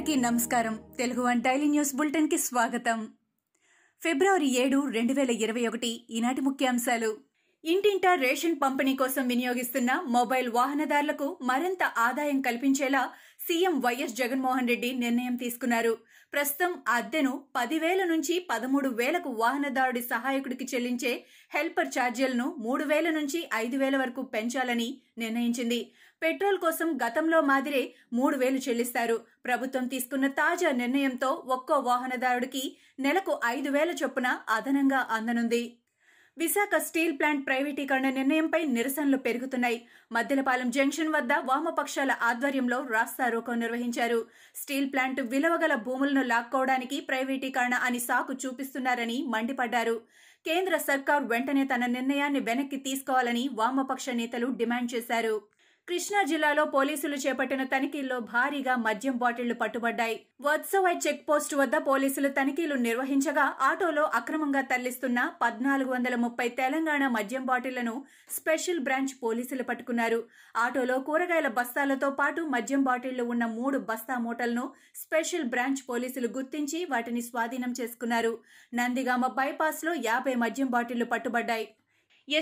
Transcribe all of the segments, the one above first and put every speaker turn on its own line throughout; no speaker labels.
అందరికీ నమస్కారం Telugu one daily news బులెటిన్కి స్వాగతం ఫిబ్రవరి ఏడు రెండు వేల ఇరవై ఒకటి ఈనాటి ముఖ్యాంశాలు ఇంటింటా రేషన్ పంపిణీ కోసం వినియోగిస్తున్న మొబైల్ వాహనదారులకు మరింత ఆదాయం కల్పించేలా సీఎం వైఎస్ జగన్మోహన్ రెడ్డి నిర్ణయం తీసుకున్నారు ప్రస్తుతం అద్దెను పదివేల నుంచి పదమూడు వేలకు వాహనదారుడి సహాయకుడికి చెల్లించే హెల్పర్ ఛార్జీలను మూడు వేల నుంచి ఐదు వేల వరకు పెంచాలని నిర్ణయించింది పెట్రోల్ కోసం గతంలో మాదిరే మూడు వేలు చెల్లిస్తారు ప్రభుత్వం తీసుకున్న తాజా నిర్ణయంతో ఒక్కో వాహనదారుడికి నెలకు ఐదు వేల చొప్పున అదనంగా అందనుంది విశాఖ స్టీల్ ప్లాంట్ ప్రైవేటీకరణ నిర్ణయంపై నిరసనలు పెరుగుతున్నాయి మద్దెలపాలెం జంక్షన్ వద్ద వామపక్షాల ఆధ్వర్యంలో రాస్తారోకం నిర్వహించారు స్టీల్ ప్లాంట్ విలువగల భూములను లాక్కోవడానికి ప్రైవేటీకరణ అని సాకు చూపిస్తున్నారని మండిపడ్డారు కేంద్ర సర్కార్ వెంటనే తన నిర్ణయాన్ని వెనక్కి తీసుకోవాలని వామపక్ష నేతలు డిమాండ్ చేశారు కృష్ణా జిల్లాలో పోలీసులు చేపట్టిన తనిఖీల్లో భారీగా మద్యం బాటిళ్లు పట్టుబడ్డాయి వత్సవై చెక్ పోస్టు వద్ద పోలీసులు తనిఖీలు నిర్వహించగా ఆటోలో అక్రమంగా తరలిస్తున్న పద్నాలుగు వందల ముప్పై తెలంగాణ మద్యం బాటిళ్లను స్పెషల్ బ్రాంచ్ పోలీసులు పట్టుకున్నారు ఆటోలో కూరగాయల బస్తాలతో పాటు మద్యం బాటిళ్లు ఉన్న మూడు బస్తా మూటలను స్పెషల్ బ్రాంచ్ పోలీసులు గుర్తించి వాటిని స్వాధీనం చేసుకున్నారు నందిగామ బైపాస్లో యాభై మద్యం బాటిళ్లు పట్టుబడ్డాయి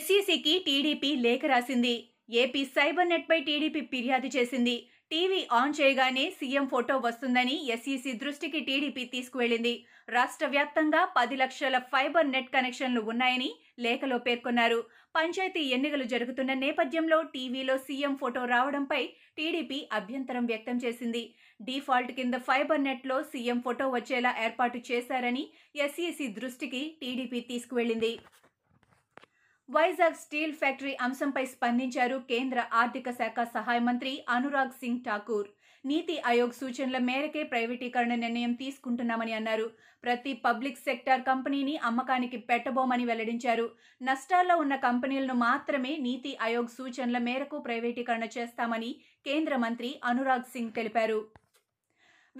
ఎస్సీసీకి టీడీపీ లేఖ రాసింది ఏపీ సైబర్ నెట్పై టీడీపీ ఫిర్యాదు చేసింది టీవీ ఆన్ చేయగానే సీఎం ఫోటో వస్తుందని ఎస్ఈసీ దృష్టికి టీడీపీ తీసుకువెళ్లింది రాష్ట్ర వ్యాప్తంగా పది లక్షల ఫైబర్ నెట్ కనెక్షన్లు ఉన్నాయని లేఖలో పేర్కొన్నారు పంచాయతీ ఎన్నికలు జరుగుతున్న నేపథ్యంలో టీవీలో సీఎం ఫోటో రావడంపై టీడీపీ అభ్యంతరం వ్యక్తం చేసింది డిఫాల్ట్ కింద ఫైబర్ నెట్లో సీఎం ఫోటో వచ్చేలా ఏర్పాటు చేశారని ఎస్ఈసీ దృష్టికి టీడీపీ తీసుకువెళ్లింది వైజాగ్ స్టీల్ ఫ్యాక్టరీ అంశంపై స్పందించారు కేంద్ర ఆర్థిక శాఖ సహాయ మంత్రి అనురాగ్ సింగ్ ఠాకూర్ నీతి ఆయోగ్ సూచనల మేరకే ప్రైవేటీకరణ నిర్ణయం తీసుకుంటున్నామని అన్నారు ప్రతి పబ్లిక్ సెక్టార్ కంపెనీని అమ్మకానికి పెట్టబోమని వెల్లడించారు నష్టాల్లో ఉన్న కంపెనీలను మాత్రమే నీతి ఆయోగ్ సూచనల మేరకు ప్రైవేటీకరణ చేస్తామని కేంద్ర మంత్రి అనురాగ్ సింగ్ తెలిపారు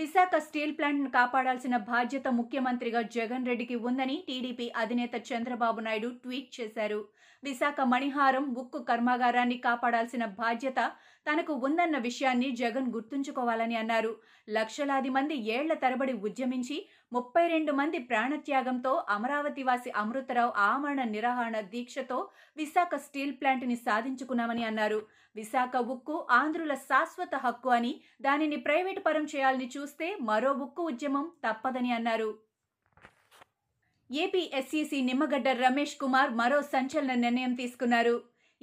విశాఖ స్టీల్ ప్లాంట్ను కాపాడాల్సిన బాధ్యత ముఖ్యమంత్రిగా జగన్ రెడ్డికి ఉందని టీడీపీ అధినేత చంద్రబాబు నాయుడు ట్వీట్ చేశారు విశాఖ మణిహారం ఉక్కు కర్మాగారాన్ని కాపాడాల్సిన బాధ్యత తనకు ఉందన్న విషయాన్ని జగన్ గుర్తుంచుకోవాలని అన్నారు లక్షలాది మంది ఏళ్ల తరబడి ఉద్యమించి ముప్పై రెండు మంది ప్రాణత్యాగంతో అమరావతివాసి అమృతరావు ఆమరణ నిరాహరణ దీక్షతో విశాఖ స్టీల్ ప్లాంట్ని సాధించుకున్నామని అన్నారు విశాఖ ఉక్కు ఆంధ్రుల శాశ్వత హక్కు అని దానిని ప్రైవేటు పరం చేయాలని చూస్తే మరో ఉక్కు ఉద్యమం తప్పదని అన్నారు ఏపీ ఎస్సీసీ నిమ్మగడ్డ రమేష్ కుమార్ మరో సంచలన నిర్ణయం తీసుకున్నారు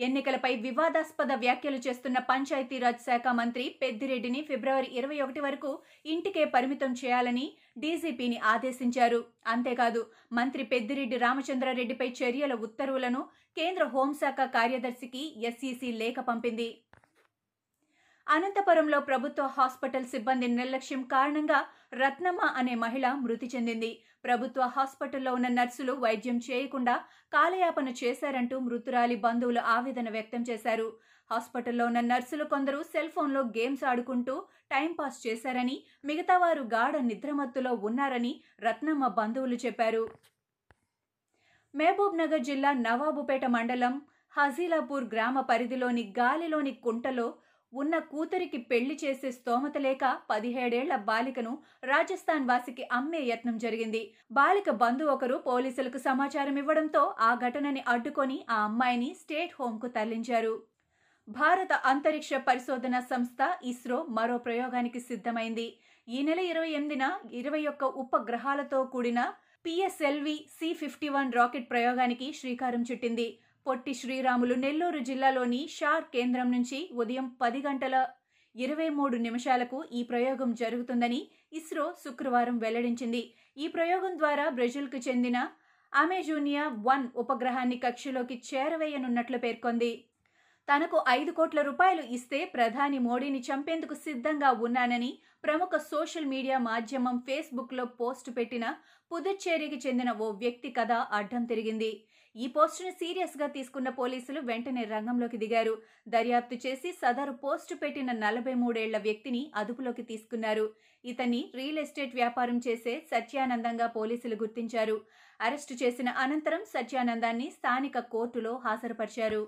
ఎన్నికలపై వివాదాస్పద వ్యాఖ్యలు చేస్తున్న పంచాయతీరాజ్ శాఖ మంత్రి పెద్దిరెడ్డిని ఫిబ్రవరి ఇరవై ఒకటి వరకు ఇంటికే పరిమితం చేయాలని డీజీపీని ఆదేశించారు అంతేకాదు మంత్రి పెద్దిరెడ్డి రామచంద్రారెడ్డిపై చర్యల ఉత్తర్వులను కేంద్ర హోంశాఖ కార్యదర్శికి ఎస్ఈసీ లేఖ పంపింది అనంతపురంలో ప్రభుత్వ హాస్పిటల్ సిబ్బంది నిర్లక్ష్యం కారణంగా రత్నమ్మ అనే మహిళ మృతి చెందింది ప్రభుత్వ హాస్పిటల్లో ఉన్న నర్సులు వైద్యం చేయకుండా కాలయాపన చేశారంటూ మృతురాలి బంధువులు ఆవేదన వ్యక్తం చేశారు హాస్పిటల్లో ఉన్న నర్సులు కొందరు సెల్ ఫోన్లో గేమ్స్ ఆడుకుంటూ టైంపాస్ చేశారని మిగతా వారు గాఢ నిద్రమత్తులో ఉన్నారని రత్నమ్మ బంధువులు చెప్పారు మహబూబ్ నగర్ జిల్లా నవాబుపేట మండలం హజీలాపూర్ గ్రామ పరిధిలోని గాలిలోని కుంటలో ఉన్న కూతురికి పెళ్లి చేసే స్తోమత లేక పదిహేడేళ్ల బాలికను రాజస్థాన్ వాసికి అమ్మే యత్నం జరిగింది బాలిక బంధు ఒకరు పోలీసులకు సమాచారం ఇవ్వడంతో ఆ ఘటనని అడ్డుకొని ఆ అమ్మాయిని స్టేట్ హోంకు తరలించారు భారత అంతరిక్ష పరిశోధన సంస్థ ఇస్రో మరో ప్రయోగానికి సిద్ధమైంది ఈ నెల ఇరవై ఎనిమిదిన ఇరవై ఒక్క ఉపగ్రహాలతో కూడిన PSLV C fifty one rocket ప్రయోగానికి శ్రీకారం చుట్టింది పొట్టి శ్రీరాములు నెల్లూరు జిల్లాలోని షార్ కేంద్రం నుంచి ఉదయం పది గంటల ఇరవై మూడు నిమిషాలకు ఈ ప్రయోగం జరుగుతుందని ఇస్రో శుక్రవారం వెల్లడించింది ఈ ప్రయోగం ద్వారా బ్రెజిల్కు చెందిన అమెజూనియా వన్ ఉపగ్రహాన్ని కక్షలోకి చేరవేయనున్నట్లు పేర్కొంది తనకు ఐదు కోట్ల రూపాయలు ఇస్తే ప్రధాని మోడీని చంపేందుకు సిద్ధంగా ఉన్నానని ప్రముఖ సోషల్ మీడియా మాధ్యమం ఫేస్బుక్లో పోస్టు పెట్టిన పుదుచ్చేరికి చెందిన ఓ వ్యక్తి కథ అడ్డం తిరిగింది ఈ పోస్టును సీరియస్గా తీసుకున్న పోలీసులు వెంటనే రంగంలోకి దిగారు దర్యాప్తు చేసి సదరు పోస్టు పెట్టిన నలభై మూడేళ్ల వ్యక్తిని అదుపులోకి తీసుకున్నారు ఇతన్ని రియల్ ఎస్టేట్ వ్యాపారం చేసే సత్యానందంగా పోలీసులు గుర్తించారు అరెస్టు చేసిన అనంతరం సత్యానందాన్ని స్థానిక కోర్టులో హాజరుపరిచారు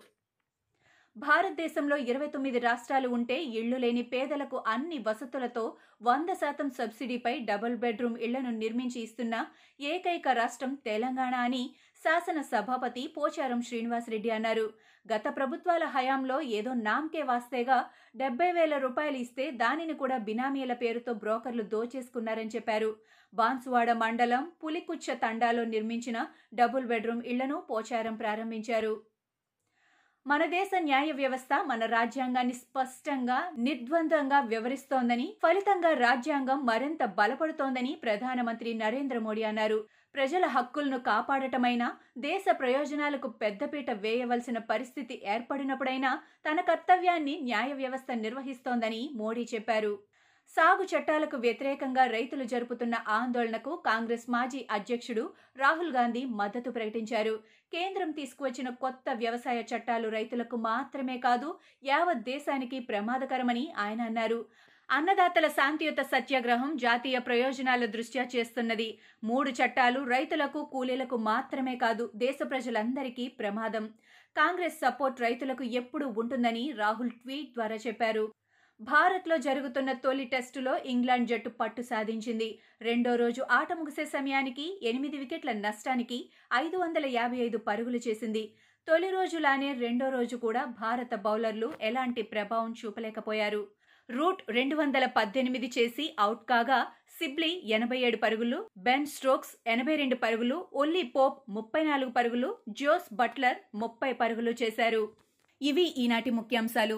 భారతదేశంలో ఇరవై తొమ్మిది రాష్ట్రాలు ఉంటే ఇళ్లు లేని పేదలకు అన్ని వసతులతో వంద శాతం సబ్సిడీపై డబుల్ బెడ్రూమ్ ఇళ్లను నిర్మించి ఇస్తున్న ఏకైక రాష్ట్రం తెలంగాణ అని శాసన సభాపతి పోచారం శ్రీనివాసరెడ్డి అన్నారు గత ప్రభుత్వాల హయాంలో ఏదో నామ్కే వాస్తేగా డెబ్బై వేల రూపాయలు ఇస్తే దానిని కూడా బినామీల పేరుతో బ్రోకర్లు దోచేసుకున్నారని చెప్పారు బాన్సువాడ మండలం పులికుచ్చ తండాలో నిర్మించిన డబుల్ బెడ్రూమ్ ఇళ్లను పోచారం ప్రారంభించారు మన దేశ న్యాయ వ్యవస్థ మన రాజ్యాంగాన్ని స్పష్టంగా నిర్ద్వందంగా వివరిస్తోందని ఫలితంగా రాజ్యాంగం మరింత బలపడుతోందని ప్రధానమంత్రి నరేంద్ర మోడీ అన్నారు ప్రజల హక్కులను కాపాడటమైనా దేశ ప్రయోజనాలకు పెద్దపీట వేయవలసిన పరిస్థితి ఏర్పడినప్పుడైనా తన కర్తవ్యాన్ని న్యాయ వ్యవస్థ నిర్వహిస్తోందని మోడీ చెప్పారు సాగు చట్టాలకు వ్యతిరేకంగా రైతులు జరుపుతున్న ఆందోళనకు కాంగ్రెస్ మాజీ అధ్యక్షుడు రాహుల్ గాంధీ మద్దతు ప్రకటించారు కేంద్రం తీసుకువచ్చిన కొత్త వ్యవసాయ చట్టాలు రైతులకు మాత్రమే కాదు యావత్ దేశానికి ప్రమాదకరమని ఆయన అన్నారు అన్నదాతల శాంతియుత సత్యాగ్రహం జాతీయ ప్రయోజనాల దృష్ట్యా చేస్తున్నది మూడు చట్టాలు రైతులకు కూలీలకు మాత్రమే కాదు దేశ ప్రజలందరికీ ప్రమాదం కాంగ్రెస్ సపోర్ట్ రైతులకు ఎప్పుడూ ఉంటుందని రాహుల్ ట్వీట్ ద్వారా చెప్పారు భారత్లో జరుగుతున్న తొలి టెస్టులో ఇంగ్లాండ్ జట్టు పట్టు సాధించింది రెండో రోజు ఆట ముగిసే సమయానికి ఎనిమిది వికెట్ల నష్టానికి ఐదు వందల యాభై ఐదు పరుగులు చేసింది తొలి రోజులానే రెండో రోజు కూడా భారత బౌలర్లు ఎలాంటి ప్రభావం చూపలేకపోయారు రూట్ రెండు వందల పద్దెనిమిది చేసి అవుట్ కాగా సిబ్లీ ఎనభై ఏడు పరుగులు బెన్ స్ట్రోక్స్ ఎనభై రెండు పరుగులు ఒల్లీ పోప్ ముప్పై నాలుగు పరుగులు జోస్ బట్లర్ ముప్పై పరుగులు చేశారు ఇవి ఈనాటి ముఖ్యాంశాలు